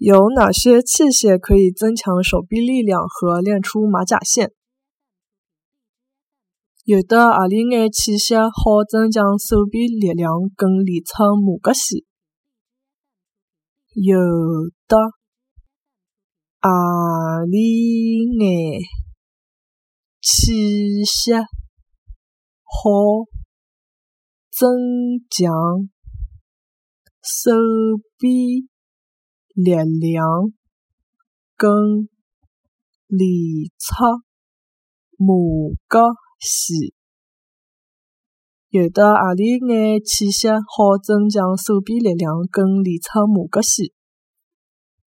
有哪些器械可以增强手臂力量和练出马甲线？有的何里眼器械好增强手臂力量跟练出马甲线？有的何里眼器械好增强手臂？力量跟练出马甲线，有的何里眼气息好增强手臂力量跟练出马甲线？